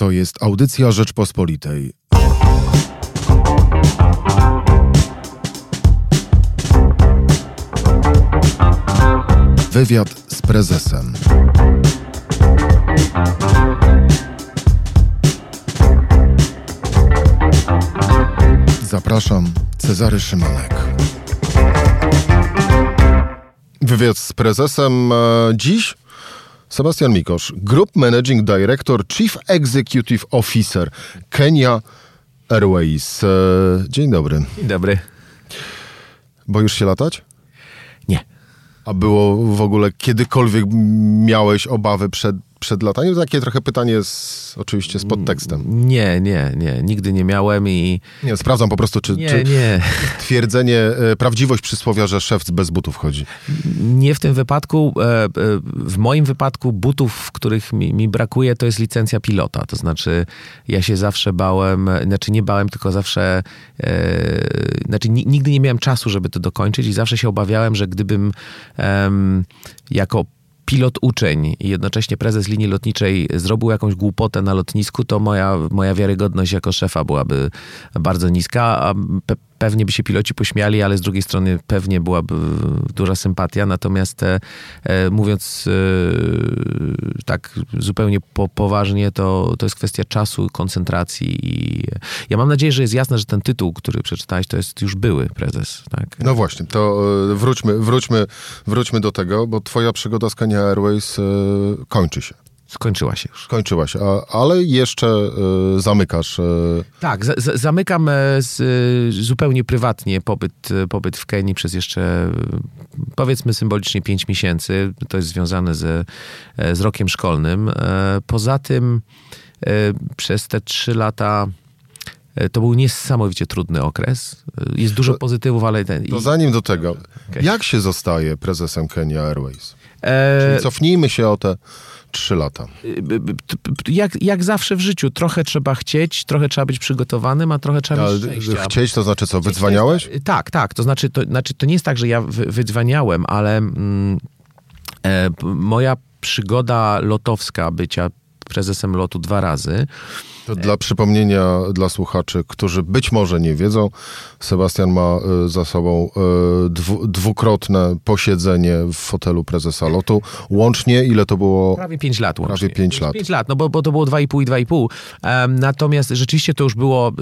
To jest audycja Rzeczpospolitej. Wywiad z prezesem. Zapraszam, Cezary Szymanek. Wywiad z prezesem e, dziś Sebastian Mikosz, Group Managing Director, Chief Executive Officer Kenya Airways. E, dzień dobry. Dzień dobry. Boisz się latać? Nie. A było w ogóle kiedykolwiek miałeś obawy przed przed lataniem? Takie trochę pytanie z, oczywiście z podtekstem. Nie, nie, nie. Nigdy nie miałem i... Nie, sprawdzam po prostu, czy, Nie, czy nie. twierdzenie, e, prawdziwość przysłowia, że szef bez butów chodzi. Nie w tym wypadku. e, e, W moim wypadku butów, których mi, mi brakuje, to jest licencja pilota. To znaczy, ja się zawsze bałem, znaczy nie bałem, tylko zawsze, znaczy ni- nigdy nie miałem czasu, żeby to dokończyć i zawsze się obawiałem, że gdybym jako pilot uczeń. I jednocześnie prezes linii lotniczej zrobił jakąś głupotę na lotnisku, to moja, moja wiarygodność jako szefa byłaby bardzo niska, a pewnie by się piloci pośmiali, ale z drugiej strony pewnie byłaby duża sympatia. Natomiast e, e, mówiąc e, tak zupełnie po, poważnie, to, to jest kwestia czasu, koncentracji i ja mam nadzieję, że jest jasne, że ten tytuł, który przeczytałeś, to jest już były prezes. Tak? No właśnie, to e, wróćmy, wróćmy, wróćmy do tego, bo twoja przygoda z Kenya Airways e, kończy się. Skończyła się już. Skończyła się, a, ale jeszcze e, zamykasz. E, Tak, za, za, zamykam e, z, e, zupełnie prywatnie pobyt, e, pobyt w Kenii przez jeszcze e, powiedzmy symbolicznie 5 miesięcy. To jest związane z, e, z rokiem szkolnym. E, Poza tym e, przez te 3 lata e, to był niesamowicie trudny okres. E, Jest dużo pozytywów, ale ten... to zanim do tego, Okej. jak się zostaje prezesem Kenya Airways? e, Czyli cofnijmy się o te trzy lata. p- jak, jak zawsze w życiu, trochę trzeba chcieć, trochę trzeba być przygotowanym, a trochę trzeba Ale mieć chcieć to znaczy co, wydzwaniałeś? Tak, tak. To znaczy, to, znaczy, to nie jest tak, że ja wy, wydzwaniałem, ale mm, e, moja przygoda lotowska bycia prezesem lotu dwa razy. To dla przypomnienia dla słuchaczy, którzy być może nie wiedzą, Sebastian ma e, za sobą dwu, dwukrotne posiedzenie w fotelu prezesa lotu. Łącznie ile to było? Prawie pięć lat łącznie. Prawie pięć lat. Pięć lat, no bo, bo to było dwa i pół i dwa i pół. Em, natomiast rzeczywiście to już było,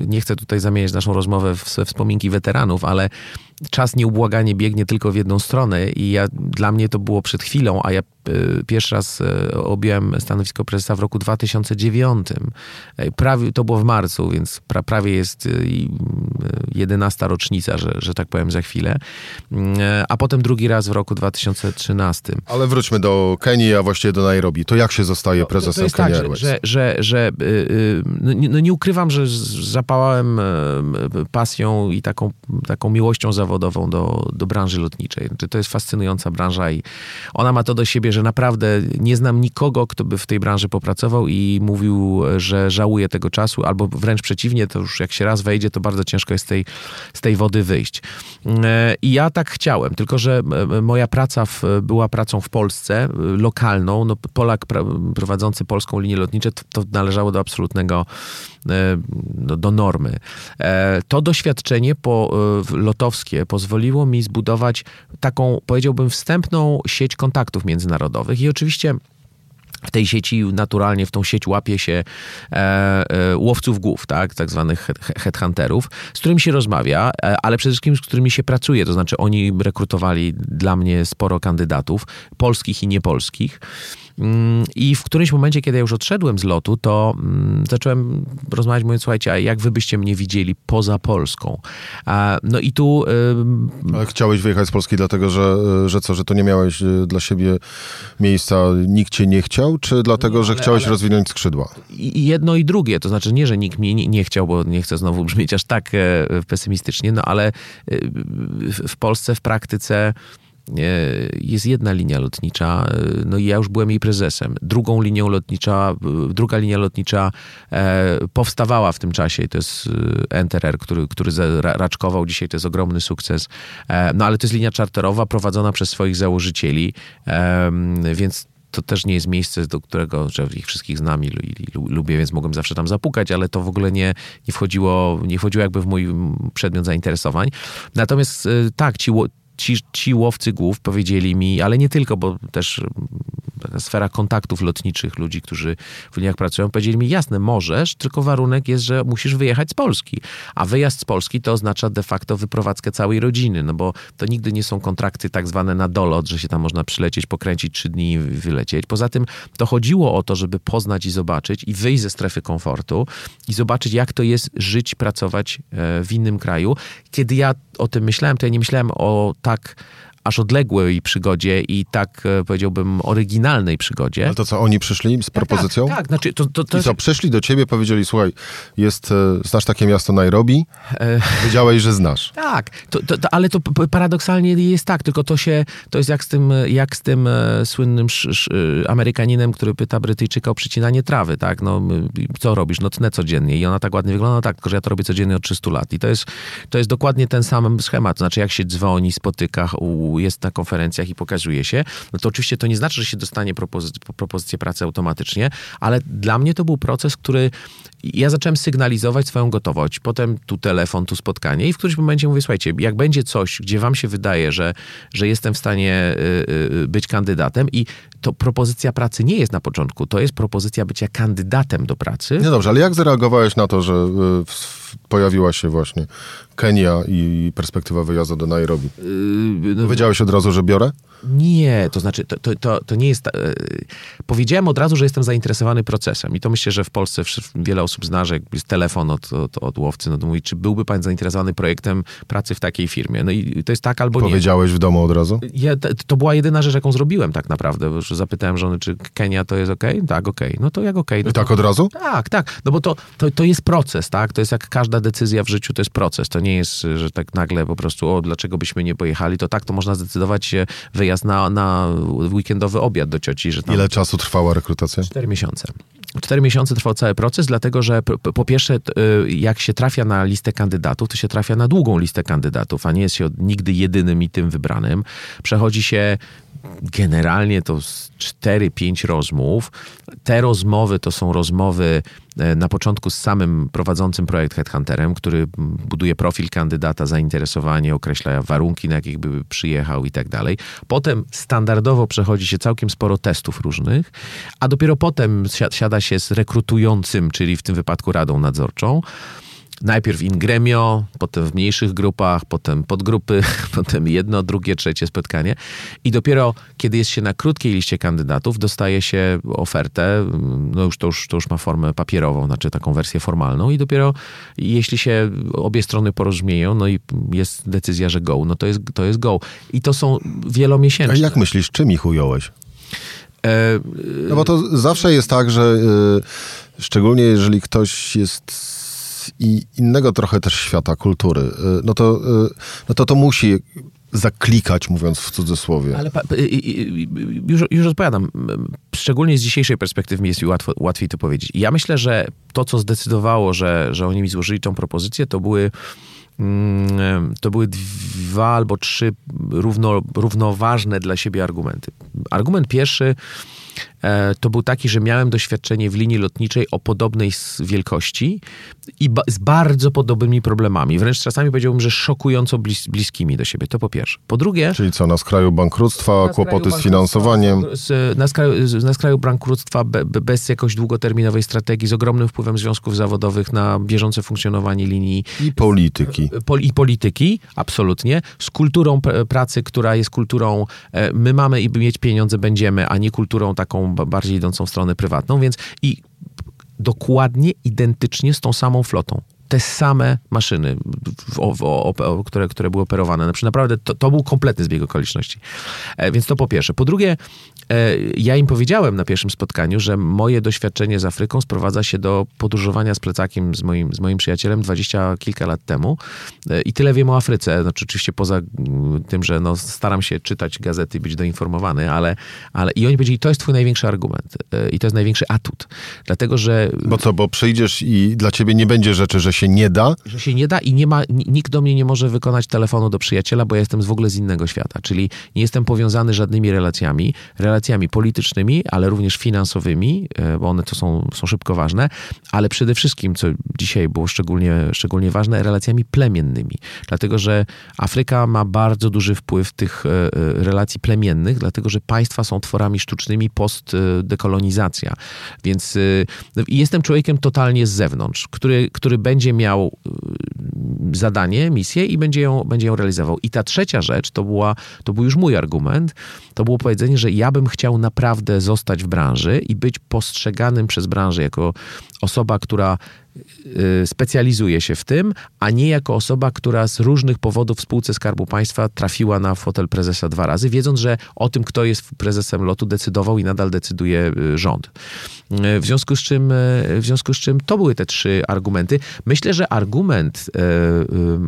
y, nie chcę tutaj zamieniać naszą rozmowę w wspominki weteranów, ale czas nieubłaganie biegnie tylko w jedną stronę i ja, dla mnie to było przed chwilą, a ja y, pierwszy raz y, objąłem stanowisko prezesa w roku 2009. Y, Prawie, to było w marcu, więc pra, prawie jest y, i, y, 11 rocznica, że, że tak powiem za chwilę. Y, A potem drugi raz w roku 2013. Ale wróćmy do Kenii, a właściwie do Nairobi. To jak się zostaje prezesem to jest Kenya tak, że, Airways? że, że, że y, y, no, nie, no nie ukrywam, że zapałałem y, y, pasją i taką, taką miłością zawodową do, do branży lotniczej. Znaczy, To jest fascynująca branża i ona ma to do siebie, że naprawdę nie znam nikogo, kto by w tej branży popracował i mówił, że żałuje tego czasu, albo wręcz przeciwnie, to już jak się raz wejdzie, to bardzo ciężko jest z tej, z tej wody wyjść. E, I ja tak chciałem, tylko że moja praca w, była pracą w Polsce, e, lokalną. No, Polak prowadzący polską linię lotniczą, to, to należało do absolutnego, e, do, do normy. E, To doświadczenie po, w- lotowskie pozwoliło mi zbudować taką, powiedziałbym, wstępną sieć kontaktów międzynarodowych i oczywiście w tej sieci, naturalnie w tą sieć łapie się e, e, łowców głów, tak, tak zwanych head- headhunterów, z którymi się rozmawia, e, ale przede wszystkim z którymi się pracuje, to znaczy oni rekrutowali dla mnie sporo kandydatów, polskich i niepolskich. Mm, I w którymś momencie, kiedy ja już odszedłem z lotu, to mm, zacząłem rozmawiać, mówiąc, słuchajcie, a jak wy byście mnie widzieli poza Polską? No i tu Ale chciałeś wyjechać z Polski dlatego, że, e, że co, że to nie miałeś e, dla siebie miejsca, nikt cię nie chciał, czy dlatego, że ale- chciałeś ale- rozwinąć skrzydła? Jedno i drugie, to znaczy nie, że nikt mnie nie, nie chciał, bo nie chcę znowu brzmieć aż tak e, pesymistycznie, no ale e, w, Polsce w praktyce jest jedna linia lotnicza, e, no i ja już byłem jej prezesem. Drugą linią lotnicza, e, druga linia lotnicza e, powstawała w tym czasie to jest Enterer, który, który raczkował dzisiaj, to jest ogromny sukces. No ale to jest linia czarterowa prowadzona przez swoich założycieli, więc to też nie jest miejsce, do którego, że ich wszystkich znam i, lubię, więc mogłem zawsze tam zapukać, ale to w ogóle nie, nie, wchodziło, nie wchodziło jakby w mój przedmiot zainteresowań. Natomiast tak, ci, ci, ci łowcy głów powiedzieli mi, ale nie tylko, bo też sfera kontaktów lotniczych, ludzi, którzy w liniach pracują, powiedzieli mi, jasne, możesz, tylko warunek jest, że musisz wyjechać z Polski. A wyjazd z Polski to oznacza de facto wyprowadzkę całej rodziny, no bo to nigdy nie są kontrakty tak zwane na dolot, że się tam można przylecieć, pokręcić trzy dni i wylecieć. Poza tym to chodziło o to, żeby poznać i zobaczyć i wyjść ze strefy komfortu i zobaczyć, jak to jest żyć, pracować e, w innym kraju. Kiedy ja o tym myślałem, to ja nie myślałem o tak aż odległej przygodzie i tak e, powiedziałbym oryginalnej przygodzie. Ale to co, oni przyszli z propozycją? Tak, tak. Znaczy, to, to, to I co, przyszli do ciebie, powiedzieli, słuchaj, jest, e, znasz takie miasto Nairobi? E... Wiedziałeś, że znasz. Tak, to, to, ale to paradoksalnie jest tak, tylko to się, to jest jak z tym, jak z tym słynnym sz, sz, Amerykaninem, który pyta Brytyjczyka o przycinanie trawy, tak, no co robisz? No tnę codziennie i ona tak ładnie wygląda, no tak, tylko że ja to robię codziennie od 300 lat i to jest, to jest dokładnie ten sam schemat, to znaczy jak się dzwoni, spotyka, u, jest na konferencjach i pokazuje się, no to oczywiście to nie znaczy, że się dostanie propozy propozycję pracy automatycznie, ale dla mnie to był proces, który ja zacząłem sygnalizować swoją gotowość. Potem tu telefon, tu spotkanie i w którymś momencie mówię, słuchajcie, jak będzie coś, gdzie wam się wydaje, że, że jestem w stanie y, y, być kandydatem i to propozycja pracy nie jest na początku, to jest propozycja bycia kandydatem do pracy. No dobrze, ale jak zareagowałeś na to, że y, pojawiła się właśnie Kenia i perspektywa wyjazdu do Nairobi? Yy, no, Wiedziałeś od razu, że biorę? Nie, to znaczy, to, to, to, to nie jest. Yy, powiedziałem od razu, że jestem zainteresowany procesem. I to myślę, że w Polsce wiele osób zna, że jest telefon od, od, od łowcy, no to mówi, czy byłby pan zainteresowany projektem pracy w takiej firmie? No i to jest tak albo Powiedziałeś nie. Powiedziałeś w domu od razu? Ja, to była jedyna rzecz, jaką zrobiłem tak naprawdę. Że zapytałem żony, czy Kenia to jest ok? Tak, ok. No to jak ok. No I tak od razu? Tak, tak. No bo to, to, to jest proces, tak? To jest jak każda decyzja w życiu, to jest proces. To nie jest, że tak nagle po prostu, o, dlaczego byśmy nie pojechali? To tak, to można zdecydować się wyjazd na, na weekendowy obiad do cioci. Że. Ile czasu trwała rekrutacja? Cztery miesiące. Cztery miesiące trwał cały proces, dlatego że po pierwsze, y, jak się trafia na listę kandydatów, to się trafia na długą listę kandydatów, a nie jest się nigdy jedynym i tym wybranym. Przechodzi się generalnie to 4-5 rozmów. Te rozmowy to są rozmowy na początku z samym prowadzącym projekt Headhunterem, który buduje profil kandydata, zainteresowanie, określa warunki, na jakich by przyjechał i tak dalej. Potem standardowo przechodzi się całkiem sporo testów różnych, a dopiero potem siada się z rekrutującym, czyli w tym wypadku radą nadzorczą najpierw in gremio, potem w mniejszych grupach, potem podgrupy, potem jedno, drugie, trzecie spotkanie. I dopiero kiedy jest się na krótkiej liście kandydatów, dostaje się ofertę, no już to już, to już ma formę papierową, znaczy taką wersję formalną i dopiero jeśli się obie strony porozumieją, no i jest decyzja, że go, no to jest, to jest go. I to są wielomiesięczne. A jak myślisz, czym ich ująłeś? E, no bo to zawsze jest tak, że y, szczególnie jeżeli ktoś jest i innego trochę też świata kultury, y, no to, y, no to to musi zaklikać, mówiąc w cudzysłowie. Ale już, już odpowiadam. Szczególnie z dzisiejszej perspektywy mi jest łatwo, łatwiej to powiedzieć. Ja myślę, że to, co zdecydowało, że, że oni mi złożyli tą propozycję, to były mm, to były dwa albo trzy równo, równoważne dla siebie argumenty. Argument pierwszy to był taki, że miałem doświadczenie w linii lotniczej o podobnej wielkości i ba z bardzo podobnymi problemami. Wręcz czasami powiedziałbym, że szokująco blis bliskimi do siebie. To po pierwsze. Po drugie... Czyli co, na skraju bankructwa, na kłopoty z finansowaniem? Z, na, skraju, na skraju bankructwa be, bez jakoś długoterminowej strategii, z ogromnym wpływem związków zawodowych na bieżące funkcjonowanie linii. I polityki. Pol, I polityki, absolutnie. Z kulturą pracy, która jest kulturą e, my mamy i mieć pieniądze będziemy, a nie kulturą taką bardziej idącą w stronę prywatną, więc i dokładnie identycznie z tą samą flotą te same maszyny, w, w, w, które, które były operowane. Znaczy naprawdę to, to był kompletny zbieg okoliczności. E, więc to po pierwsze. Po drugie, ja im powiedziałem na pierwszym spotkaniu, że moje doświadczenie z Afryką sprowadza się do podróżowania z plecakiem z moim, z moim przyjacielem dwadzieścia kilka lat temu e, i tyle wiem o Afryce. Znaczy oczywiście poza tym, że no, staram się czytać gazety i być doinformowany, ale, ale i oni powiedzieli, to jest twój największy argument i to jest największy atut. Dlatego, że... Bo co, bo przyjdziesz i dla ciebie nie będzie rzeczy, że się nie da? Że się nie da i nie ma, nikt do mnie nie może wykonać telefonu do przyjaciela, bo ja jestem w ogóle z innego świata, czyli nie jestem powiązany żadnymi relacjami. Relacje relacjami politycznymi, ale również finansowymi, e, bo one to są, są szybko ważne, ale przede wszystkim, co dzisiaj było szczególnie, szczególnie ważne, relacjami plemiennymi. Dlatego, że Afryka ma bardzo duży wpływ tych e, relacji plemiennych, dlatego, że państwa są tworami sztucznymi post-dekolonizacja. Więc jestem człowiekiem totalnie z zewnątrz, który, który będzie miał zadanie, misję i będzie ją, będzie ją realizował. I ta trzecia rzecz, to, była, to był już mój argument, to było powiedzenie, że ja bym chciał naprawdę zostać w branży i być postrzeganym przez branżę jako osoba, która y, specjalizuje się w tym, a nie jako osoba, która z różnych powodów w spółce Skarbu Państwa trafiła na fotel prezesa dwa razy, wiedząc, że o tym, kto jest prezesem lotu, decydował i nadal decyduje y, rząd. Y, w związku z czym, w związku z czym to były te trzy argumenty. Myślę, że argument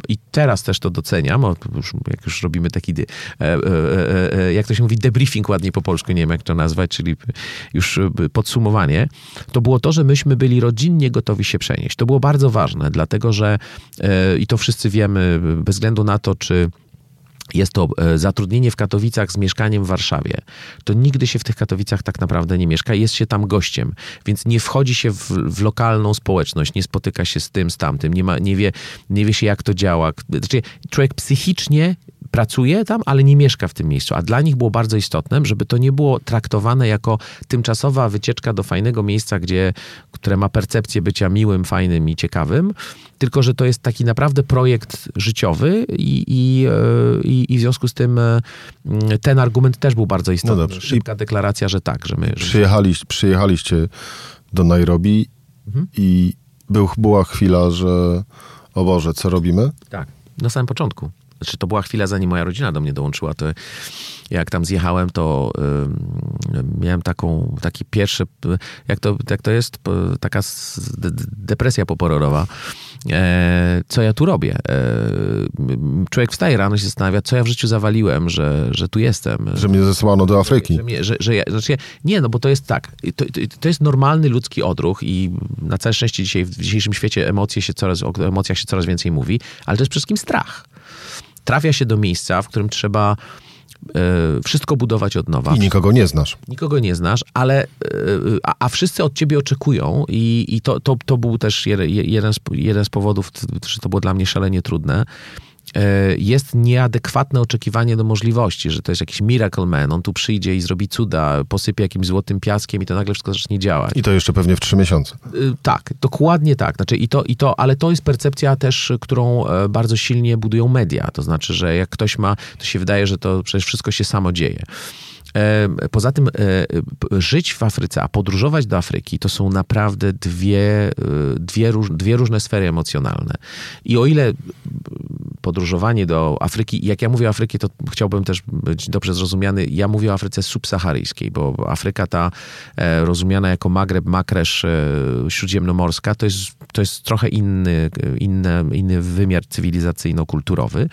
i teraz też to doceniam, jak już robimy taki, jak to się mówi, debriefing ładnie po polsku, nie wiem jak to nazwać, czyli już podsumowanie, to było to, że myśmy byli rodzinnie gotowi się przenieść. To było bardzo ważne, dlatego że e, i to wszyscy wiemy, bez względu na to, czy jest to e, zatrudnienie w Katowicach z mieszkaniem w Warszawie, to nigdy się w tych Katowicach tak naprawdę nie mieszka, jest się tam gościem, więc nie wchodzi się w, w lokalną społeczność, nie spotyka się z tym, z tamtym, nie, ma, nie, wie, nie wie się jak to działa. Znaczy, człowiek psychicznie pracuje tam, ale nie mieszka w tym miejscu. A dla nich było bardzo istotne, żeby to nie było traktowane jako tymczasowa wycieczka do fajnego miejsca, gdzie, które ma percepcję bycia miłym, fajnym i ciekawym, tylko że to jest taki naprawdę projekt życiowy i, i, e, i, i w związku z tym e, ten argument też był bardzo istotny. No Szybka I deklaracja, że tak, że my... Przyjechali, przyjechaliście do Nairobi mhm. i był, była chwila, że o Boże, co robimy? Tak, na samym początku. Znaczy, to była chwila, zanim moja rodzina do mnie dołączyła. To jak tam zjechałem, to miałem taką, taki pierwszy, jak to, jak to jest, taka depresja popororowa. E, co ja tu robię? E, człowiek wstaje rano się zastanawia, co ja w życiu zawaliłem, że, że tu jestem. Że mnie zesłano do Afryki. Że, że, że ja, znaczy, nie, no bo to jest tak, to, to jest normalny ludzki odruch i na całe szczęście dzisiaj, w dzisiejszym świecie emocje się coraz, o emocjach się coraz więcej mówi, ale to jest przede wszystkim strach trafia się do miejsca, w którym trzeba e, wszystko budować od nowa. I nikogo nie znasz. Nikogo nie znasz, ale e, a, a wszyscy od ciebie oczekują i, i to, to, to był też jeden, z, jeden z powodów, że to było dla mnie szalenie trudne, E, jest nieadekwatne oczekiwanie do możliwości, że to jest jakiś miracle man, on tu przyjdzie i zrobi cuda, posypie jakimś złotym piaskiem i to nagle wszystko zacznie działać. I to jeszcze pewnie w trzy miesiące. E, tak, dokładnie tak. Znaczy i to, i to, ale to jest percepcja też, którą e, bardzo silnie budują media. To znaczy, że jak ktoś ma, to się wydaje, że to przecież wszystko się samo dzieje. Poza tym żyć w Afryce, a podróżować do Afryki to są naprawdę dwie, dwie, dwie różne sfery emocjonalne. I o ile podróżowanie do Afryki. Jak ja mówię o Afryce, to chciałbym też być dobrze zrozumiany. Ja mówię o Afryce subsaharyjskiej, bo Afryka ta e, rozumiana jako Magreb, Makresz e, śródziemnomorska, to jest, to jest trochę inny, inny, inny wymiar cywilizacyjno-kulturowy.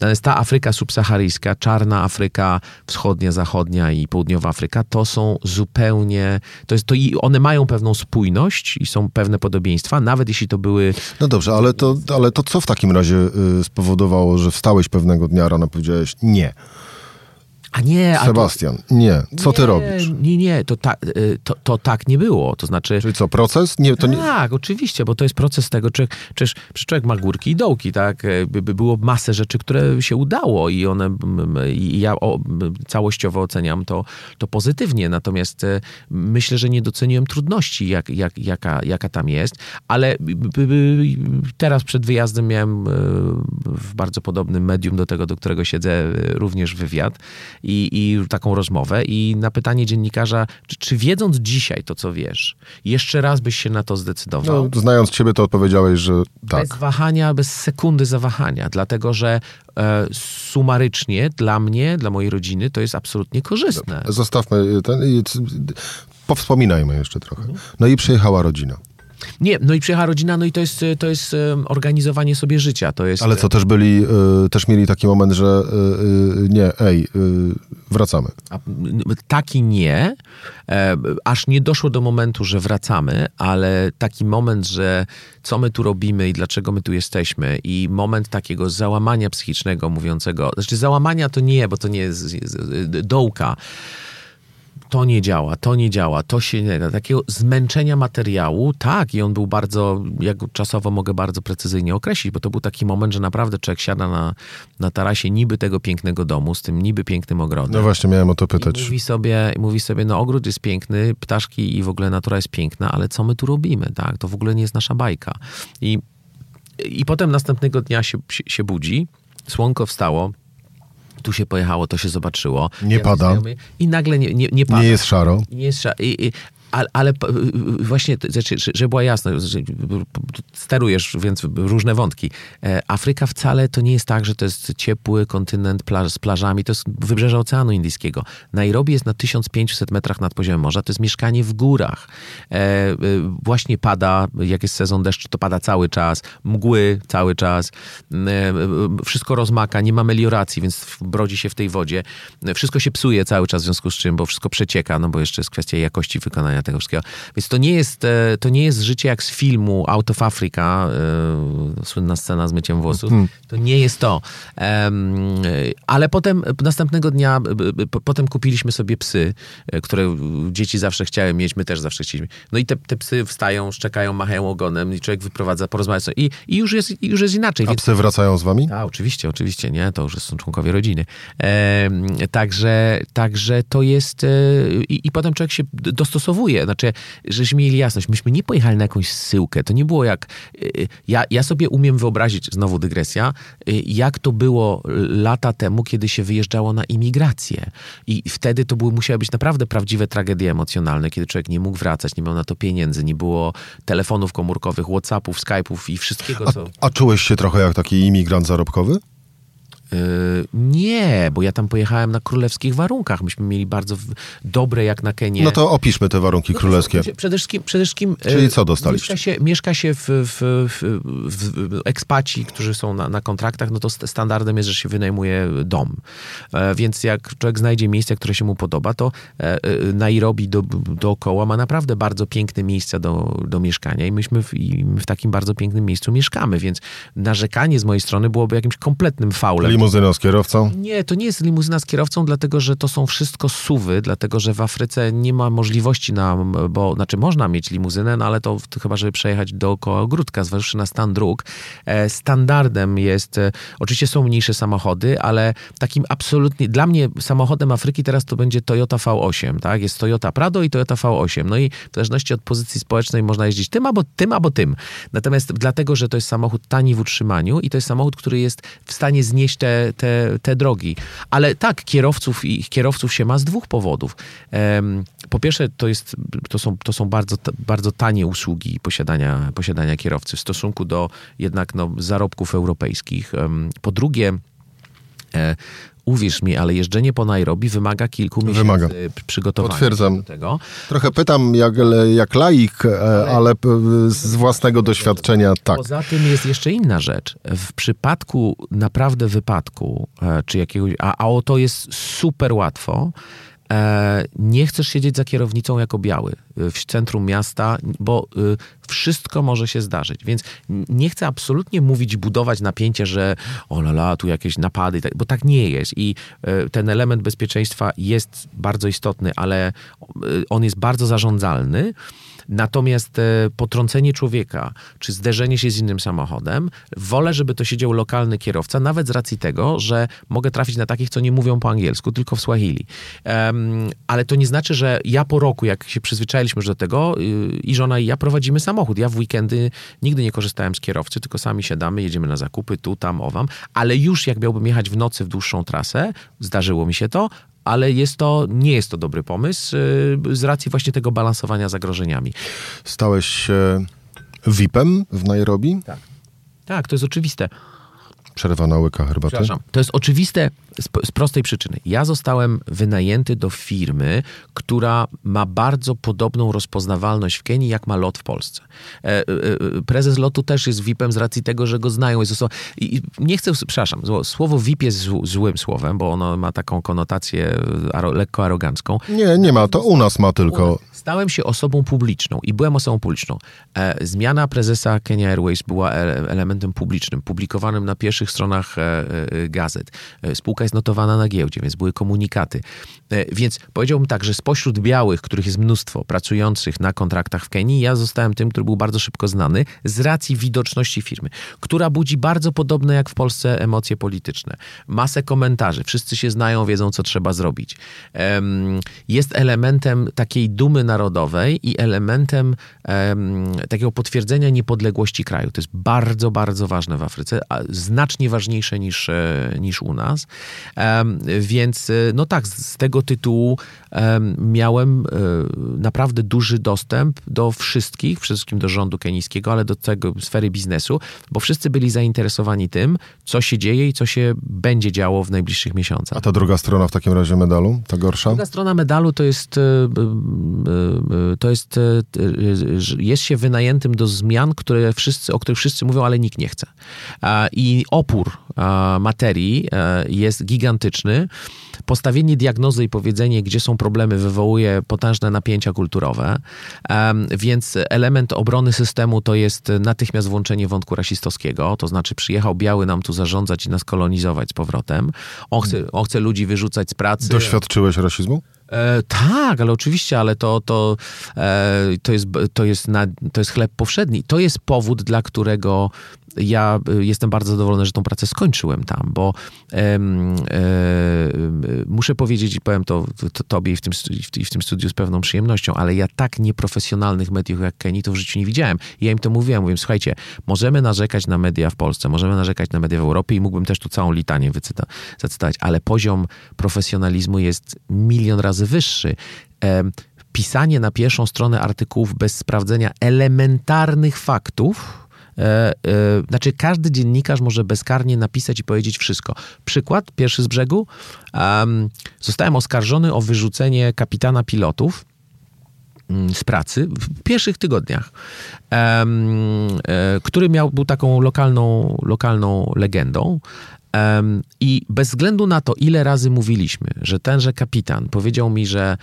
Natomiast ta Afryka subsaharyjska, czarna Afryka, wschodnia, zachodnia i południowa Afryka, to są zupełnie, to jest to i one mają pewną spójność i są pewne podobieństwa, nawet jeśli to były... No dobrze, ale to, ale to co w takim razie y, spowodowało, że wstałeś pewnego dnia rano powiedziałeś nie? A nie, Sebastian, to... nie. Co nie, ty robisz? Nie, nie, to, ta, y, to, to tak nie było. To znaczy. Czyli co, proces? Nie, to tak, nie... oczywiście, bo to jest proces tego, czy, przecież człowiek ma górki i dołki, tak? E, by, by było masę rzeczy, które się udało i one, i ja o, całościowo oceniam to, to pozytywnie. Natomiast e, myślę, że nie doceniłem trudności, jak, jak, jaka, jaka tam jest, ale teraz przed wyjazdem miałem e, w bardzo podobnym medium do tego, do którego siedzę, również wywiad i, i taką rozmowę. I na pytanie dziennikarza, czy, czy, wiedząc dzisiaj to, co wiesz, jeszcze raz byś się na to zdecydował? No, znając ciebie, to odpowiedziałeś, że tak. Bez wahania, bez sekundy zawahania, dlatego że e, sumarycznie dla mnie, dla mojej rodziny, to jest absolutnie korzystne. Zostawmy ten. Powspominajmy jeszcze trochę. No i przyjechała rodzina. Nie, no i przyjechała rodzina, no i to jest, to jest organizowanie sobie życia. To jest... Ale co, też byli, y, też mieli taki moment, że y, y, nie, ej, wracamy. A, taki nie, e, aż nie doszło do momentu, że wracamy, ale taki moment, że co my tu robimy i dlaczego my tu jesteśmy i moment takiego załamania psychicznego mówiącego, znaczy załamania to nie, bo to nie jest dołka, to nie działa, to nie działa, to się nie da. Takiego zmęczenia materiału, tak, i on był bardzo, jak czasowo mogę bardzo precyzyjnie określić, bo to był taki moment, że naprawdę człowiek siada na, na tarasie niby tego pięknego domu, z tym niby pięknym ogrodem. No właśnie, miałem o to I pytać. mówi sobie, mówi sobie, no ogród jest piękny, ptaszki i w ogóle natura jest piękna, ale co my tu robimy, tak? To w ogóle nie jest nasza bajka. I, i potem następnego dnia się, się, się budzi, słonko wstało, tu się pojechało, to się zobaczyło. Nie pada. znajomy- I nagle nie, nie, nie pada. Nie jest szaro. Nie jest sza- i, i, ale, ale właśnie, znaczy, że- żeby była jasność, sterujesz, więc różne wątki. E, Afryka wcale to nie jest tak, że to jest ciepły kontynent plaż, z plażami, to jest wybrzeże Oceanu Indyjskiego. Nairobi jest na 1500 metrach nad poziomem morza, to jest mieszkanie w górach. E, e, właśnie pada, jak jest sezon deszczu, to pada cały czas, mgły cały czas, wszystko rozmaka, nie ma melioracji, więc brodzi się w tej wodzie. Wszystko się psuje cały czas w związku z czym, bo wszystko przecieka, no bo jeszcze jest kwestia jakości wykonania tego wszystkiego. Więc to nie jest, e, to nie jest życie jak z filmu Out of Africa, e, słynna scena z myciem włosów. To nie jest to. E, ale potem, następnego dnia, potem kupiliśmy sobie psy, które dzieci zawsze chciały mieć, my też zawsze chcieliśmy. No i te, te psy wstają, szczekają, machają ogonem i człowiek wyprowadza, porozmawia sobie i, i już, jest, już jest inaczej. A Więc psy wracają z wami? a, oczywiście, oczywiście, nie, to już są członkowie rodziny. Także, także to jest. I, I potem człowiek się d- dostosowuje. Znaczy, żeśmy mieli jasność, myśmy nie pojechali na jakąś syłkę. To nie było jak. e, Ja, ja sobie umiem wyobrazić, znowu dygresja, e, jak to było lata temu, kiedy się wyjeżdżało na imigrację. I wtedy to były, musiały być naprawdę prawdziwe tragedie emocjonalne, kiedy człowiek nie mógł wracać, nie miał na to pieniędzy, nie było telefonów komórkowych, Whatsappów, Skype'ów i wszystkiego, co. A czułeś się trochę jak taki imigrant zarobkowy? Yy, nie, bo ja tam pojechałem na królewskich warunkach. Myśmy mieli bardzo dobre, jak na Kenię. No to opiszmy te warunki królewskie. Przede wszystkim, przede wszystkim Czyli e, co dostaliście? Mieszka się, mieszka się w, w, w, w, ekspaci, którzy są na, na kontraktach, no to st- standardem jest, że się wynajmuje dom. E, więc jak człowiek znajdzie miejsce, które się mu podoba, to e, Nairobi do, dookoła ma naprawdę bardzo piękne miejsca do, do mieszkania i myśmy w, i w takim bardzo pięknym miejscu mieszkamy, więc narzekanie z mojej strony byłoby jakimś kompletnym faulem. Limuzyną z kierowcą? Nie, to nie jest limuzyna z kierowcą, dlatego że to są wszystko suwy, dlatego że w Afryce nie ma możliwości na, bo znaczy można mieć limuzynę, no ale to, to chyba, żeby przejechać dookoła ogródka, zważywszy na stan dróg. E, standardem jest, e, oczywiście są mniejsze samochody, ale takim absolutnie, dla mnie samochodem Afryki teraz to będzie Toyota V8, tak? Jest Toyota Prado i Toyota V8. No i w zależności od pozycji społecznej można jeździć tym albo tym, albo tym. Natomiast dlatego, że to jest samochód tani w utrzymaniu i to jest samochód, który jest w stanie znieść te, te, te drogi. Ale tak, kierowców i kierowców się ma z dwóch powodów. Po pierwsze, to, jest, to są, to są bardzo, bardzo tanie usługi posiadania, posiadania kierowcy w stosunku do jednak no, zarobków europejskich. Po drugie, e, uwierz mi, ale jeżdżenie po Nairobi wymaga kilku miesięcy Wymaga. przygotowania Potwierdzam. do tego. Trochę pytam jak, jak laik, e, ale p- z własnego doświadczenia tak. Poza tym jest jeszcze inna rzecz. W przypadku naprawdę wypadku, e, czy jakiegoś, a, a o to jest super łatwo, nie chcesz siedzieć za kierownicą jako biały e, w centrum miasta, bo e, wszystko może się zdarzyć. Więc nie chcę absolutnie mówić, budować napięcie, że o la, la tu jakieś napady, tak- bo tak nie jest. I e, ten element bezpieczeństwa jest bardzo istotny, ale e, on jest bardzo zarządzalny. Natomiast e, potrącenie człowieka, czy zderzenie się z innym samochodem, wolę, żeby to siedział lokalny kierowca, nawet z racji tego, że mogę trafić na takich, co nie mówią po angielsku, tylko w Swahili. Em, ale to nie znaczy, że ja po roku, jak się przyzwyczailiśmy już do tego, y, i żona i ja prowadzimy samochód. Ja w weekendy nigdy nie korzystałem z kierowcy, tylko sami siadamy, jedziemy na zakupy, tu, tam, owam. Ale już jak miałbym jechać w nocy w dłuższą trasę, zdarzyło mi się to, ale jest to, nie jest to dobry pomysł y, z racji właśnie tego balansowania zagrożeniami. Stałeś się VIP-em w Nairobi? Tak, to jest oczywiste. Przerwa na łyka herbaty. Przepraszam. To jest oczywiste z, z prostej przyczyny. Ja zostałem wynajęty do firmy, która ma bardzo podobną rozpoznawalność w Kenii, jak ma lot w Polsce. E, e, e, prezes lotu też jest VIP-em z racji tego, że go znają. Jest oso... I i nie chcę, przepraszam, słowo VIP jest zł, złym słowem, bo ono ma taką konotację aro, lekko arogancką. Nie, nie ma, to u nas ma tylko. Stałem się osobą publiczną i byłem osobą publiczną. E, zmiana prezesa Kenya Airways była e, elementem publicznym, publikowanym na pierwszych stronach e, e, gazet. E, spółka jest notowana na giełdzie, więc były komunikaty. E, więc powiedziałbym tak, że spośród białych, których jest mnóstwo, pracujących na kontraktach w Kenii, ja zostałem tym, który był bardzo szybko znany z racji widoczności firmy, która budzi bardzo podobne jak w Polsce emocje polityczne. Masę komentarzy, wszyscy się znają, wiedzą, co trzeba zrobić. Jest elementem takiej dumy narodowej i elementem takiego potwierdzenia niepodległości kraju. To jest bardzo, bardzo ważne w Afryce, znacznie ważniejsze niż, e, niż u nas. Więc e, no tak, z tego tytułu miałem e, naprawdę duży dostęp do wszystkich, wszystkim do rządu kenijskiego, ale do tego sfery biznesu, bo wszyscy byli zainteresowani tym, co się dzieje i co się będzie działo w najbliższych miesiącach. A ta druga strona w takim razie medalu, ta gorsza? Druga strona medalu to jest, to jest, jest się wynajętym do zmian, które wszyscy, o których wszyscy mówią, ale nikt nie chce. I opór materii e, jest gigantyczny. Postawienie diagnozy i powiedzenie, gdzie są problemy, wywołuje potężne napięcia kulturowe, więc element obrony systemu to jest natychmiast włączenie wątku rasistowskiego, to znaczy przyjechał biały nam tu zarządzać i nas kolonizować z powrotem. On chce, on chce ludzi wyrzucać z pracy. Doświadczyłeś rasizmu? E, tak, ale oczywiście, ale to, to, e, to, jest, to, jest na, to jest chleb powszedni. To jest powód, dla którego ja y, jestem bardzo zadowolony, że tą pracę skończyłem tam, bo e, muszę powiedzieć i powiem to, to tobie i w, tym, i w tym studiu z pewną przyjemnością, ale ja tak nieprofesjonalnych mediów jak Kenny to w życiu nie widziałem. I ja im to mówiłem, mówiłem, słuchajcie, możemy narzekać na media w Polsce, możemy narzekać na media w Europie i mógłbym też tu całą litanię wycyta, zacytować, ale poziom profesjonalizmu jest milion razy wyższy. E, pisanie na pierwszą stronę artykułów bez sprawdzenia elementarnych faktów, znaczy każdy dziennikarz może bezkarnie napisać i powiedzieć wszystko. Przykład, pierwszy z brzegu. Zostałem oskarżony o wyrzucenie kapitana pilotów mm, z pracy w pierwszych tygodniach, e, który miał, był taką lokalną, lokalną legendą. I bez względu na to, ile razy mówiliśmy, że tenże kapitan powiedział mi, że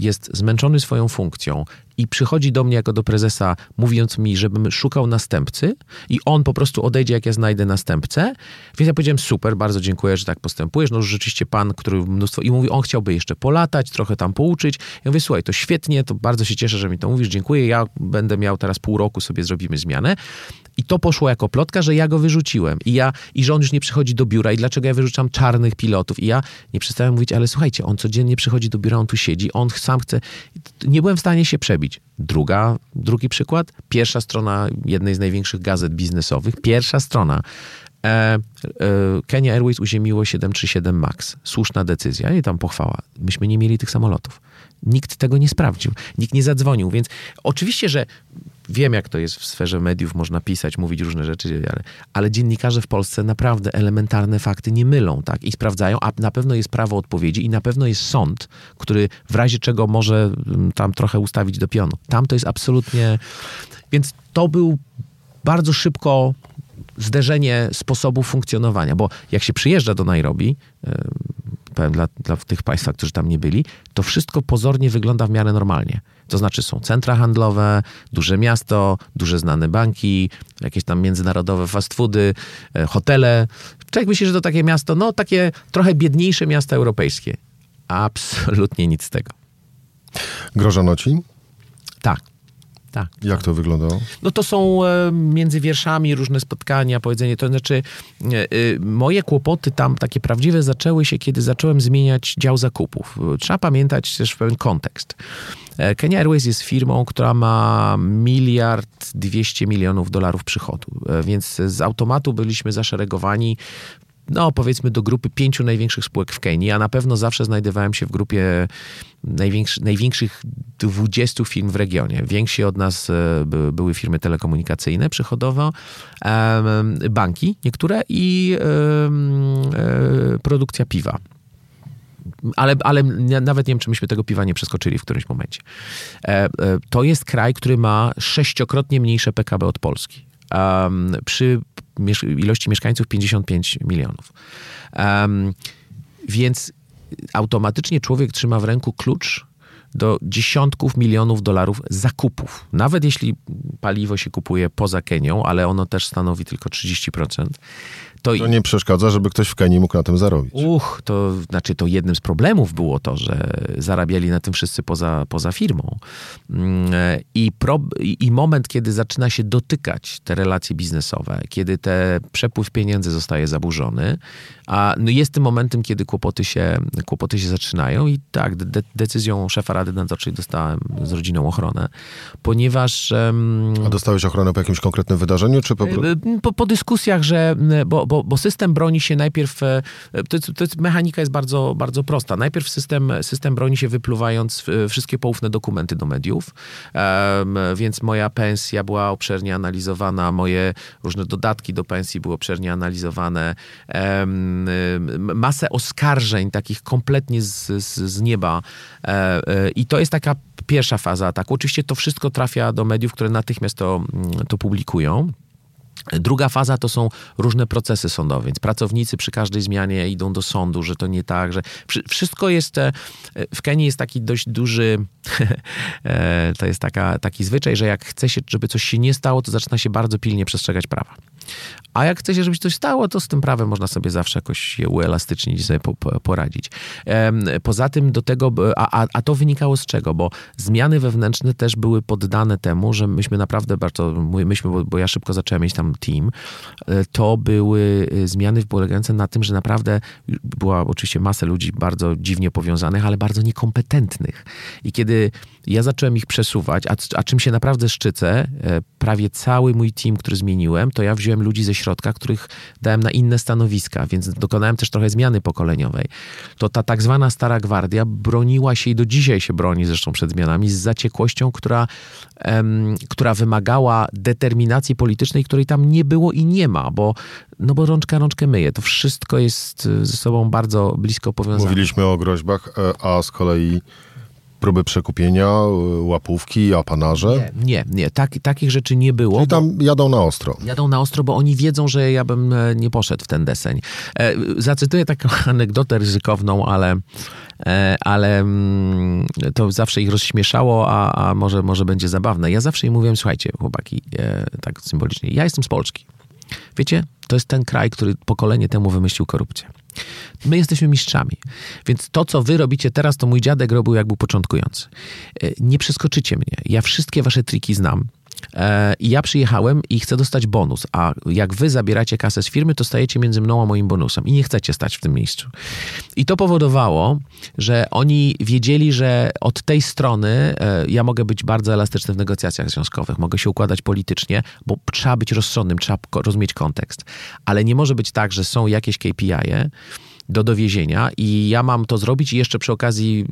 jest zmęczony swoją funkcją i przychodzi do mnie jako do prezesa, mówiąc mi, żebym szukał następcy i on po prostu odejdzie, jak ja znajdę następcę. Więc ja powiedziałem, super, bardzo dziękuję, że tak postępujesz. No rzeczywiście pan, który mnóstwo... I mówi, on chciałby jeszcze polatać, trochę tam pouczyć. Ja mówię, słuchaj, to świetnie, to bardzo się cieszę, że mi to mówisz, dziękuję. Ja będę miał teraz pół roku, sobie zrobimy zmianę. I to poszło jako plotka, że ja go wyrzuciłem. I ja, i że on już nie przychodzi do biura. I dlaczego ja wyrzucam czarnych pilotów? I ja nie przestałem mówić, ale słuchajcie, on codziennie przychodzi do biura, on tu siedzi, on sam chce. Nie byłem w stanie się przebić. Druga, drugi przykład. Pierwsza strona jednej z największych gazet biznesowych. Pierwsza strona. E, e, Kenya Airways uziemiło 737 MAX. Słuszna decyzja i tam pochwała. Myśmy nie mieli tych samolotów. Nikt tego nie sprawdził. Nikt nie zadzwonił, więc oczywiście, że wiem, jak to jest w sferze mediów, można pisać, mówić różne rzeczy, ale, ale dziennikarze w Polsce naprawdę elementarne fakty nie mylą, tak? I sprawdzają, a na pewno jest prawo odpowiedzi i na pewno jest sąd, który w razie czego może mm, tam trochę ustawić do pionu. Tam to jest absolutnie... Więc to był bardzo szybko zderzenie sposobów funkcjonowania, bo jak się przyjeżdża do Nairobi, dla, dla tych Państwa, którzy tam nie byli, to wszystko pozornie wygląda w miarę normalnie. To znaczy są centra handlowe, duże miasto, duże znane banki, jakieś tam międzynarodowe fast foody, e, hotele. Człowiek myśli, że to takie miasto, no takie trochę biedniejsze miasta europejskie. Absolutnie nic z tego. Grożono ci? Tak. Tak. Jak to wyglądało? No to są e, między wierszami różne spotkania, powiedzenie. To znaczy, e, e, moje kłopoty tam takie prawdziwe zaczęły się, kiedy zacząłem zmieniać dział zakupów. Trzeba pamiętać też pewien kontekst. Kenya Airways jest firmą, która ma miliard dwieście milionów dolarów przychodu, więc z automatu byliśmy zaszeregowani no powiedzmy do grupy pięciu największych spółek w Kenii, a na pewno zawsze znajdowałem się w grupie największy, największych 20 firm w regionie. Więksi od nas e, by, były firmy telekomunikacyjne przychodowo, banki niektóre i e, produkcja piwa. Ale, ale nawet nie wiem, czy myśmy tego piwa nie przeskoczyli w którymś momencie. E, to jest kraj, który ma sześciokrotnie mniejsze PKB od Polski. Przy ilości mieszkańców 55 milionów. Więc automatycznie człowiek trzyma w ręku klucz do dziesiątków milionów dolarów zakupów. Nawet jeśli paliwo się kupuje poza Kenią, ale ono też stanowi tylko 30%, To, To nie przeszkadza, żeby ktoś w Kenii mógł na tym zarobić. Uch, to znaczy to jednym z problemów było to, że zarabiali na tym wszyscy poza, poza firmą. Mm, I, pro, i moment, kiedy zaczyna się dotykać te relacje biznesowe, kiedy te przepływ pieniędzy zostaje zaburzony, a no jest tym momentem, kiedy kłopoty się, kłopoty się zaczynają i tak, de, decyzją szefa Rady Nadzorczej dostałem z rodziną ochronę, ponieważ... em, A dostałeś ochronę po jakimś konkretnym wydarzeniu, czy po prostu... Y, po, po dyskusjach, że bo, bo, bo system broni się najpierw, e, to, to mechanika jest bardzo, bardzo prosta. Najpierw system, system broni się wypluwając e, wszystkie poufne dokumenty do mediów, Em, więc moja pensja była obszernie analizowana, moje różne dodatki do pensji były obszernie analizowane, y, masę oskarżeń takich kompletnie z, z, z nieba E, i to jest taka pierwsza faza ataku. Oczywiście to wszystko trafia do mediów, które natychmiast to, to publikują. Druga faza to są różne procesy sądowe, więc pracownicy przy każdej zmianie idą do sądu, że to nie tak, że wszy- wszystko jest, e, w Kenii jest taki dość duży, e, to jest taka, taki zwyczaj, że jak chce się, żeby coś się nie stało, to zaczyna się bardzo pilnie przestrzegać prawa. A jak chce się, żeby coś stało, to z tym prawem można sobie zawsze jakoś je uelastycznić i sobie po, po, poradzić. Poza tym do tego, a, a, a to wynikało z czego? Bo zmiany wewnętrzne też były poddane temu, że myśmy naprawdę bardzo, myśmy, bo, bo ja szybko zacząłem mieć tam team, e, to były e, zmiany polegające na tym, że naprawdę była oczywiście masa ludzi bardzo dziwnie powiązanych, ale bardzo niekompetentnych. I kiedy ja zacząłem ich przesuwać, a, a czym się naprawdę szczycę, e, prawie cały mój team, który zmieniłem, to ja wziąłem ludzi ze środka, których dałem na inne stanowiska, więc dokonałem też trochę zmiany pokoleniowej. To ta tak zwana stara gwardia broniła się i do dzisiaj się broni zresztą przed zmianami z zaciekłością, która, em, która wymagała determinacji politycznej, której tam nie było i nie ma, bo, no bo rączka rączkę myje. To wszystko jest e, ze sobą bardzo blisko powiązane. Mówiliśmy o groźbach, e, a z kolei próby przekupienia, e, łapówki, apanarze. Nie, nie, nie. Tak, takich rzeczy nie było. Bo- tam jadą na ostro. Jadą na ostro, bo oni wiedzą, że ja bym e, nie poszedł w ten deseń. E, Zacytuję taką anegdotę ryzykowną, ale, e, ale mm, to zawsze ich rozśmieszało, a, a może, może będzie zabawne. Ja zawsze im mówiłem, słuchajcie, chłopaki, e, tak symbolicznie, ja jestem z Polski. Wiecie, to jest ten kraj, który pokolenie temu wymyślił korupcję. My jesteśmy mistrzami. Więc to, co wy robicie teraz, to mój dziadek robił, jak był początkujący. E, Nie przeskoczycie mnie. Ja wszystkie wasze triki znam. E, I ja przyjechałem i chcę dostać bonus, a jak wy zabieracie kasę z firmy, to stajecie między mną a moim bonusem i nie chcecie stać w tym miejscu. I to powodowało, że oni wiedzieli, że od tej strony e, ja mogę być bardzo elastyczny w negocjacjach związkowych, mogę się układać politycznie, bo trzeba być rozsądnym, trzeba rozumieć kontekst. Ale nie może być tak, że są jakieś KPI-e, do dowiezienia i ja mam to zrobić i jeszcze przy okazji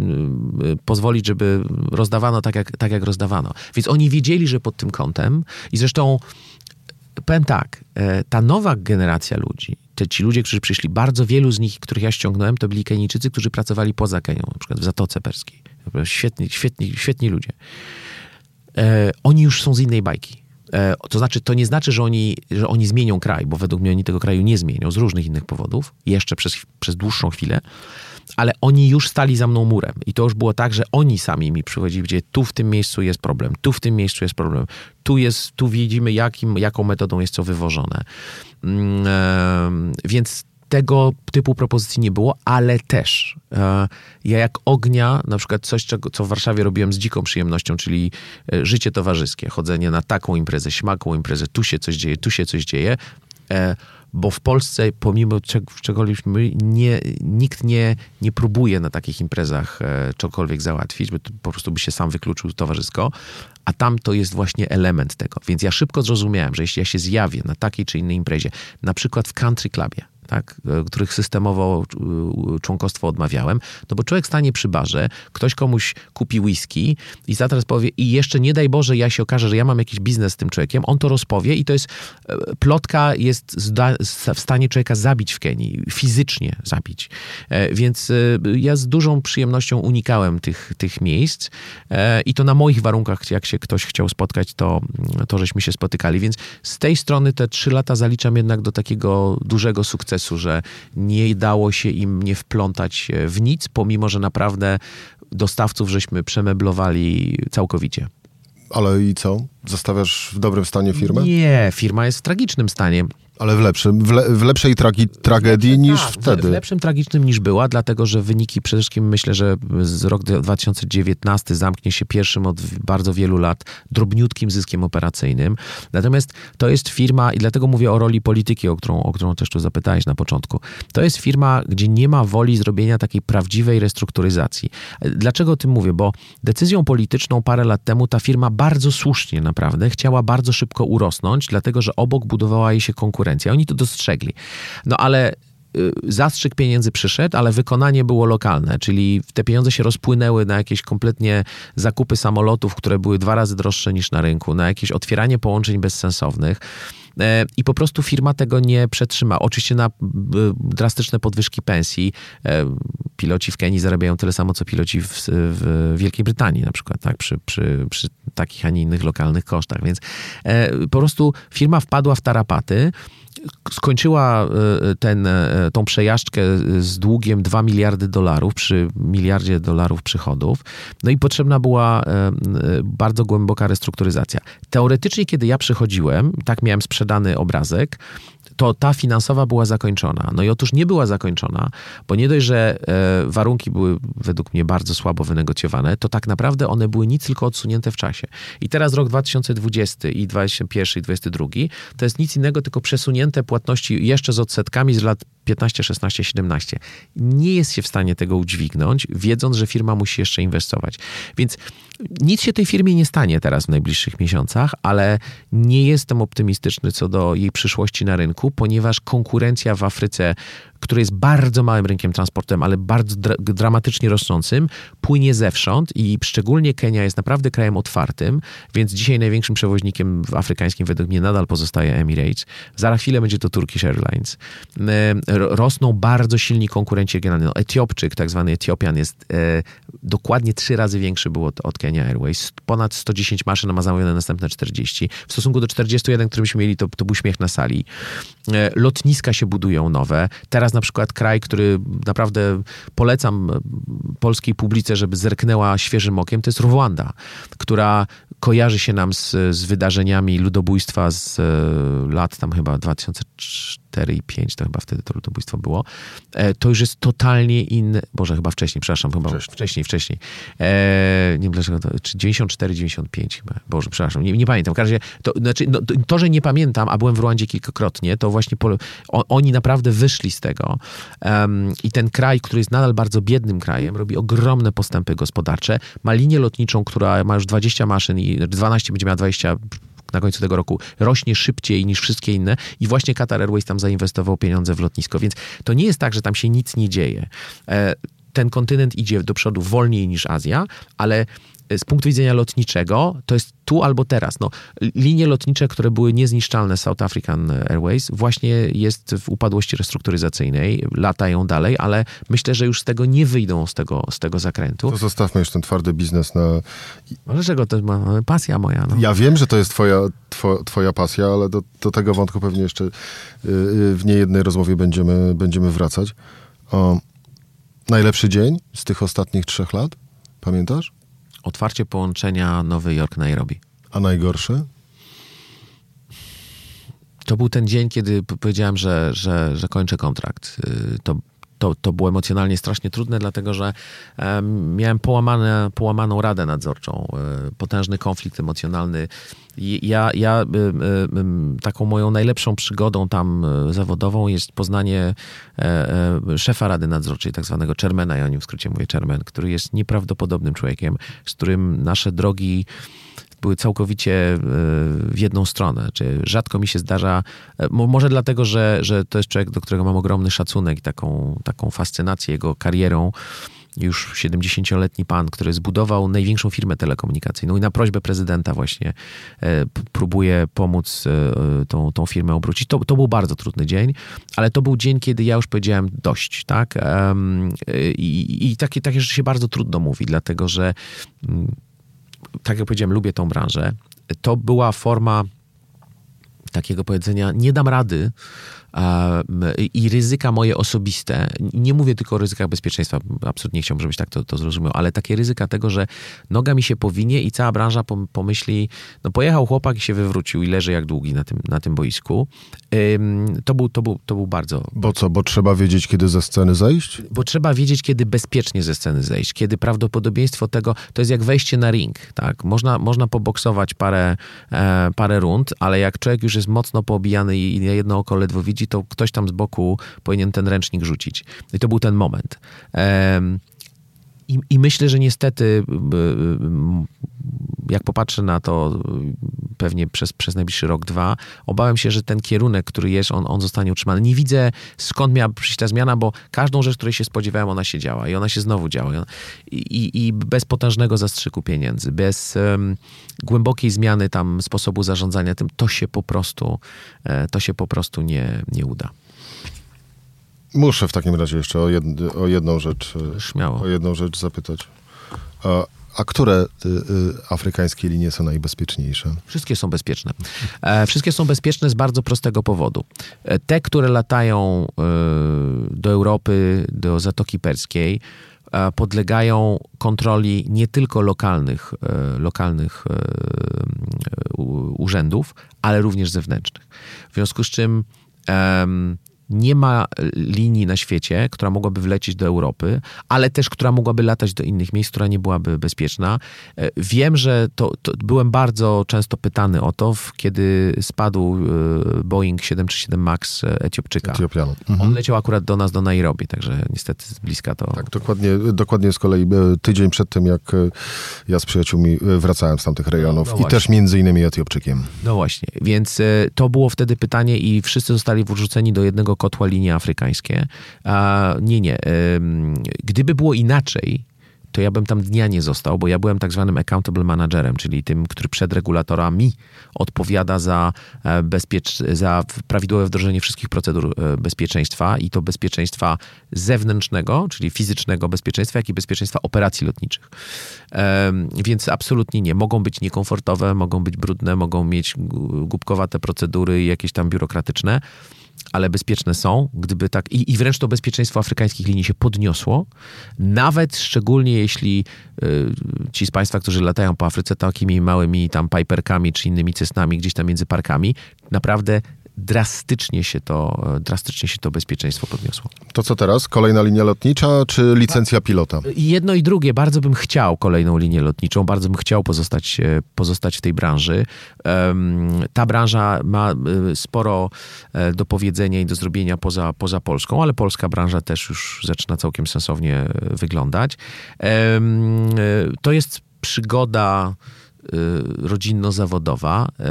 y, y, pozwolić, żeby rozdawano tak jak, tak, jak rozdawano. Więc oni wiedzieli, że pod tym kątem i zresztą powiem tak, ta nowa generacja ludzi, te ci ludzie, którzy przyszli, bardzo wielu z nich, których ja ściągnąłem, to byli Kenijczycy, którzy pracowali poza Kenią, na przykład w Zatoce Perskiej. Świetni, świetni, świetni ludzie. Oni już są z innej bajki. E, to znaczy, to nie znaczy, że oni, że oni zmienią kraj, bo według mnie oni tego kraju nie zmienią z różnych innych powodów, jeszcze przez, przez dłuższą chwilę, ale oni już stali za mną murem. I to już było tak, że oni sami mi przychodzili, gdzie tu w tym miejscu jest problem, tu w tym miejscu jest problem, tu, jest, tu widzimy, jakim, jaką metodą jest to wywożone. Mm, em, Więc tego typu propozycji nie było, ale też e, ja jak ognia, na przykład coś, czego, co w Warszawie robiłem z dziką przyjemnością, czyli e, życie towarzyskie, chodzenie na taką imprezę, śmaką imprezę, tu się coś dzieje, tu się coś dzieje, e, bo w Polsce, pomimo czeg- czegokolwiek, nie, nikt nie, nie próbuje na takich imprezach e, czegokolwiek załatwić, bo po prostu by się sam wykluczył towarzysko, a tam to jest właśnie element tego. Więc ja szybko zrozumiałem, że jeśli ja się zjawię na takiej czy innej imprezie, na przykład w country clubie, tak, e, których systemowo e, członkostwo odmawiałem, no bo człowiek stanie przy barze, ktoś komuś kupi whisky i zaraz powie i jeszcze nie daj Boże ja się okaże, że ja mam jakiś biznes z tym człowiekiem, on to rozpowie i to jest, e, plotka jest w stanie człowieka zabić w Kenii, fizycznie zabić. Więc ja z dużą przyjemnością unikałem tych, tych miejsc i to na moich warunkach, jak się ktoś chciał spotkać, to, to żeśmy się spotykali. Więc z tej strony te trzy lata zaliczam jednak do takiego dużego sukcesu, że nie dało się im nie wplątać e, w nic, pomimo, że naprawdę dostawców żeśmy przemeblowali całkowicie. Ale i co? Zostawiasz w dobrym stanie firmę? Nie, firma jest w tragicznym stanie. Ale w, lepszym, w, le, w lepszej tragi, tragedii niż tak, wtedy. W lepszym tragicznym niż była, dlatego że wyniki przede wszystkim myślę, że z rok 2019 zamknie się pierwszym od bardzo wielu lat drobniutkim zyskiem operacyjnym. Natomiast to jest firma, i dlatego mówię o roli polityki, o którą, o którą też tu zapytałeś na początku. To jest firma, gdzie nie ma woli zrobienia takiej prawdziwej restrukturyzacji. Dlaczego o tym mówię? Bo decyzją polityczną parę lat temu ta firma bardzo słusznie naprawdę chciała bardzo szybko urosnąć, dlatego że obok budowała jej się konkurencja. Oni to dostrzegli. No ale zastrzyk pieniędzy przyszedł, ale wykonanie było lokalne, czyli te pieniądze się rozpłynęły na jakieś kompletnie zakupy samolotów, które były dwa razy droższe niż na rynku, na jakieś otwieranie połączeń bezsensownych. E, I po prostu firma tego nie przetrzyma. Oczywiście na drastyczne podwyżki pensji. E, piloci w Kenii zarabiają tyle samo, co piloci w, w Wielkiej Brytanii na przykład, tak? Przy, przy, przy takich, a nie innych lokalnych kosztach. Więc e, po prostu firma wpadła w tarapaty skończyła ten, tą przejażdżkę z długiem 2 miliardy dolarów przy miliardzie dolarów przychodów. No i potrzebna była bardzo głęboka restrukturyzacja. Teoretycznie, kiedy ja przychodziłem, tak miałem sprzedany obrazek, to ta finansowa była zakończona. No i otóż nie była zakończona, bo nie dość, że e, warunki były według mnie bardzo słabo wynegocjowane, to tak naprawdę one były nic tylko odsunięte w czasie. I teraz rok 2020 i 2021 i 2022 to jest nic innego, tylko przesunięte płatności jeszcze z odsetkami z lat 15, 16, 17. Nie jest się w stanie tego udźwignąć, wiedząc, że firma musi jeszcze inwestować. Więc nic się tej firmie nie stanie teraz w najbliższych miesiącach, ale nie jestem optymistyczny co do jej przyszłości na rynku, ponieważ konkurencja w Afryce który jest bardzo małym rynkiem transportem, ale bardzo dra dramatycznie rosnącym, płynie zewsząd i szczególnie Kenia jest naprawdę krajem otwartym, więc dzisiaj największym przewoźnikiem afrykańskim według mnie nadal pozostaje Emirates. Za chwilę będzie to Turkish Airlines. E, rosną bardzo silni konkurenci regionalni. No, Etiopczyk, tak zwany Etiopian jest e, dokładnie trzy razy większy był od, od Kenya Airways. Ponad 110 maszyn, ma zamówione następne 40. W stosunku do 41, które byśmy mieli, to, to był śmiech na sali. E, lotniska się budują nowe. Teraz na przykład kraj, który naprawdę polecam polskiej publice, żeby zerknęła świeżym okiem, to jest Rwanda, która kojarzy się nam z, z wydarzeniami ludobójstwa z e, lat tam chyba 2004 i 5, to chyba wtedy to ludobójstwo było. E, to już jest totalnie inny, Boże, chyba wcześniej, przepraszam, chyba wcześniej, wcześniej. wcześniej. E, nie wiem dlaczego, to, czy 94, 95 chyba, Boże, przepraszam, nie, nie pamiętam. W każdym razie, to, znaczy, no, to, to, że nie pamiętam, a byłem w Rwandzie kilkakrotnie, to właśnie po, o, oni naprawdę wyszli z tego um, i ten kraj, który jest nadal bardzo biednym krajem, robi ogromne postępy gospodarcze, ma linię lotniczą, która ma już 20 maszyn i 12 będzie miała 20 na końcu tego roku rośnie szybciej niż wszystkie inne i właśnie Qatar Airways tam zainwestował pieniądze w lotnisko. Więc to nie jest tak, że tam się nic nie dzieje. E, ten kontynent idzie do przodu wolniej niż Azja, ale z punktu widzenia lotniczego to jest tu albo teraz. No, linie lotnicze, które były niezniszczalne South African Airways, właśnie jest w upadłości restrukturyzacyjnej, latają dalej, ale myślę, że już z tego nie wyjdą z tego, z tego zakrętu. To zostawmy już ten twardy biznes na... No, dlaczego to ma pasja moja? No. Ja wiem, że to jest twoja, two, twoja pasja, ale do, do tego wątku pewnie jeszcze y, y, w niejednej rozmowie będziemy, będziemy wracać. O, najlepszy dzień z tych ostatnich trzech lat? Pamiętasz? Otwarcie połączenia Nowy Jork-Nairobi. A najgorsze? To był ten dzień, kiedy powiedziałem, że, że, że kończę kontrakt. Y, to, to, to było emocjonalnie strasznie trudne, dlatego że miałem połamane, połamaną radę nadzorczą, y, potężny konflikt emocjonalny. Ja, ja y, taką moją najlepszą przygodą tam zawodową jest poznanie e, e, szefa rady nadzorczej, tak zwanego chairmana, ja o nim w skrócie mówię chairman, który jest nieprawdopodobnym człowiekiem, z którym nasze drogi były całkowicie e, w jedną stronę. Czy rzadko mi się zdarza, e, może dlatego, że, że to jest człowiek, do którego mam ogromny szacunek i taką, taką fascynację jego karierą już 70-letni pan, który zbudował największą firmę telekomunikacyjną i na prośbę prezydenta właśnie e, próbuje pomóc tą, tą firmę obrócić. To, to był bardzo trudny dzień, ale to był dzień, kiedy ja już powiedziałem dość, tak? I, i takie, takie rzeczy się bardzo trudno mówi, dlatego że mm, tak jak powiedziałem, lubię tą branżę. To była forma takiego powiedzenia, nie dam rady, i ryzyka moje osobiste, nie mówię tylko o ryzykach bezpieczeństwa, absolutnie nie chciałbym, żebyś tak to, to zrozumiał, ale takie ryzyka tego, że noga mi się powinie i cała branża pomyśli, no pojechał chłopak i się wywrócił i leży jak długi na tym, na tym boisku. To był, to, był, to był bardzo... Bo co, bo trzeba wiedzieć, kiedy ze sceny zejść? Bo trzeba wiedzieć, kiedy bezpiecznie ze sceny zejść, kiedy prawdopodobieństwo tego, to jest jak wejście na ring, tak? Można, można poboksować parę, e, parę rund, ale jak człowiek już jest mocno poobijany i jedno oko ledwo widzi, to ktoś tam z boku powinien ten ręcznik rzucić. I to był ten moment. I, I, myślę, że niestety, y, y, jak popatrzę na to y, pewnie przez, przez najbliższy rok, dwa, obawiam się, że ten kierunek, który jest, on, on zostanie utrzymany. Nie widzę skąd miała przyjść ta zmiana, bo każdą rzecz, której się spodziewałem, ona się działa i ona się znowu działa. I, i, i bez potężnego zastrzyku pieniędzy, bez um, głębokiej zmiany tam sposobu zarządzania tym, to się po prostu, e, to się po prostu nie, nie uda. Muszę w takim razie jeszcze o, jed, o jedną rzecz. E, Śmiało. O jedną rzecz zapytać. A, a które y, y, afrykańskie linie są najbezpieczniejsze? Wszystkie są bezpieczne. E, wszystkie są bezpieczne z bardzo prostego powodu. E, te, które latają e, do Europy, do Zatoki Perskiej, e, podlegają kontroli nie tylko lokalnych, lokalnych urzędów, ale również zewnętrznych. W związku z czym nie ma linii na świecie, która mogłaby wlecieć do Europy, ale też która mogłaby latać do innych miejsc, która nie byłaby bezpieczna. E, wiem, że to, to byłem bardzo często pytany o to, kiedy spadł e, Boeing 737 MAX Etiopczyka. Etiopianu. Mhm. On leciał akurat do nas do Nairobi, także niestety z bliska to... Tak, dokładnie, dokładnie z kolei e, tydzień przed tym, jak ja z przyjaciółmi wracałem z tamtych rejonów no, no i też między innymi Etiopczykiem. No właśnie, więc to było wtedy pytanie i wszyscy zostali wrzuceni do jednego kotła linie afrykańskie. A, nie, nie. Gdyby było inaczej, to ja bym tam dnia nie został, bo ja byłem tak zwanym accountable managerem, czyli tym, który przed regulatorami odpowiada za, e, bezpiecz- za prawidłowe wdrożenie wszystkich procedur e, bezpieczeństwa i to bezpieczeństwa zewnętrznego, czyli fizycznego bezpieczeństwa, jak i bezpieczeństwa operacji lotniczych. Więc absolutnie nie. Mogą być niekomfortowe, mogą być brudne, mogą mieć głupkowate procedury i jakieś tam biurokratyczne ale bezpieczne są, gdyby tak, i, i wręcz to bezpieczeństwo afrykańskich linii się podniosło, nawet szczególnie jeśli y, ci z Państwa, którzy latają po Afryce takimi małymi tam Piperkami czy innymi cestnami gdzieś tam między parkami, naprawdę drastycznie się to, drastycznie się to bezpieczeństwo podniosło. To co teraz? Kolejna linia lotnicza czy licencja pilota? Jedno i drugie. Bardzo bym chciał kolejną linię lotniczą, bardzo bym chciał pozostać, e, pozostać w tej branży. Ta branża ma e, sporo e, do powiedzenia i do zrobienia poza, poza Polską, ale polska branża też już zaczyna całkiem sensownie wyglądać. To jest przygoda rodzinno-zawodowa. Y,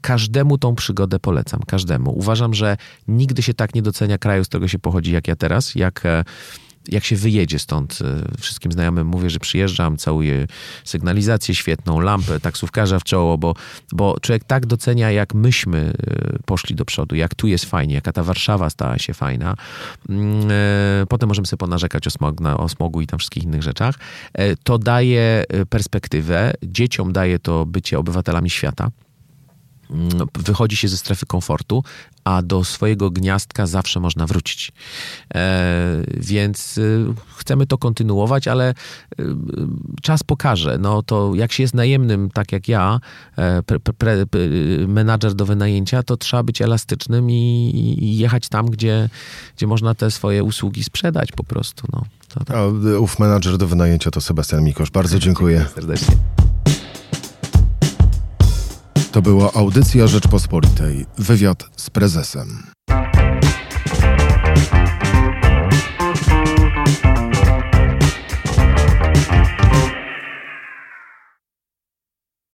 każdemu tą przygodę polecam, każdemu. Uważam, że nigdy się tak nie docenia kraju, z którego się pochodzi, jak ja teraz, jak e, jak się wyjedzie stąd, e, wszystkim znajomym mówię, że przyjeżdżam, całuję sygnalizację świetną, lampę, taksówkarza w czoło, bo, bo człowiek tak docenia, jak myśmy e, poszli do przodu, jak tu jest fajnie, jaka ta Warszawa stała się fajna. Mm, e, potem możemy sobie ponarzekać o, smog, o smogu i tam wszystkich innych rzeczach. To daje perspektywę, dzieciom daje to bycie obywatelami świata. Mm, wychodzi się ze strefy komfortu, a do swojego gniazdka zawsze można wrócić. E, więc y, chcemy to kontynuować, ale y, czas pokaże. No to jak się jest najemnym, tak jak ja, e, pre, pre, menadżer do wynajęcia, to trzeba być elastycznym i, i, jechać tam, gdzie, gdzie można te swoje usługi sprzedać po prostu. No, to, tak. A ów menadżer do wynajęcia to Sebastian Mikosz. Bardzo dziękuję. dziękuję serdecznie. To była audycja Rzeczpospolitej, wywiad z prezesem.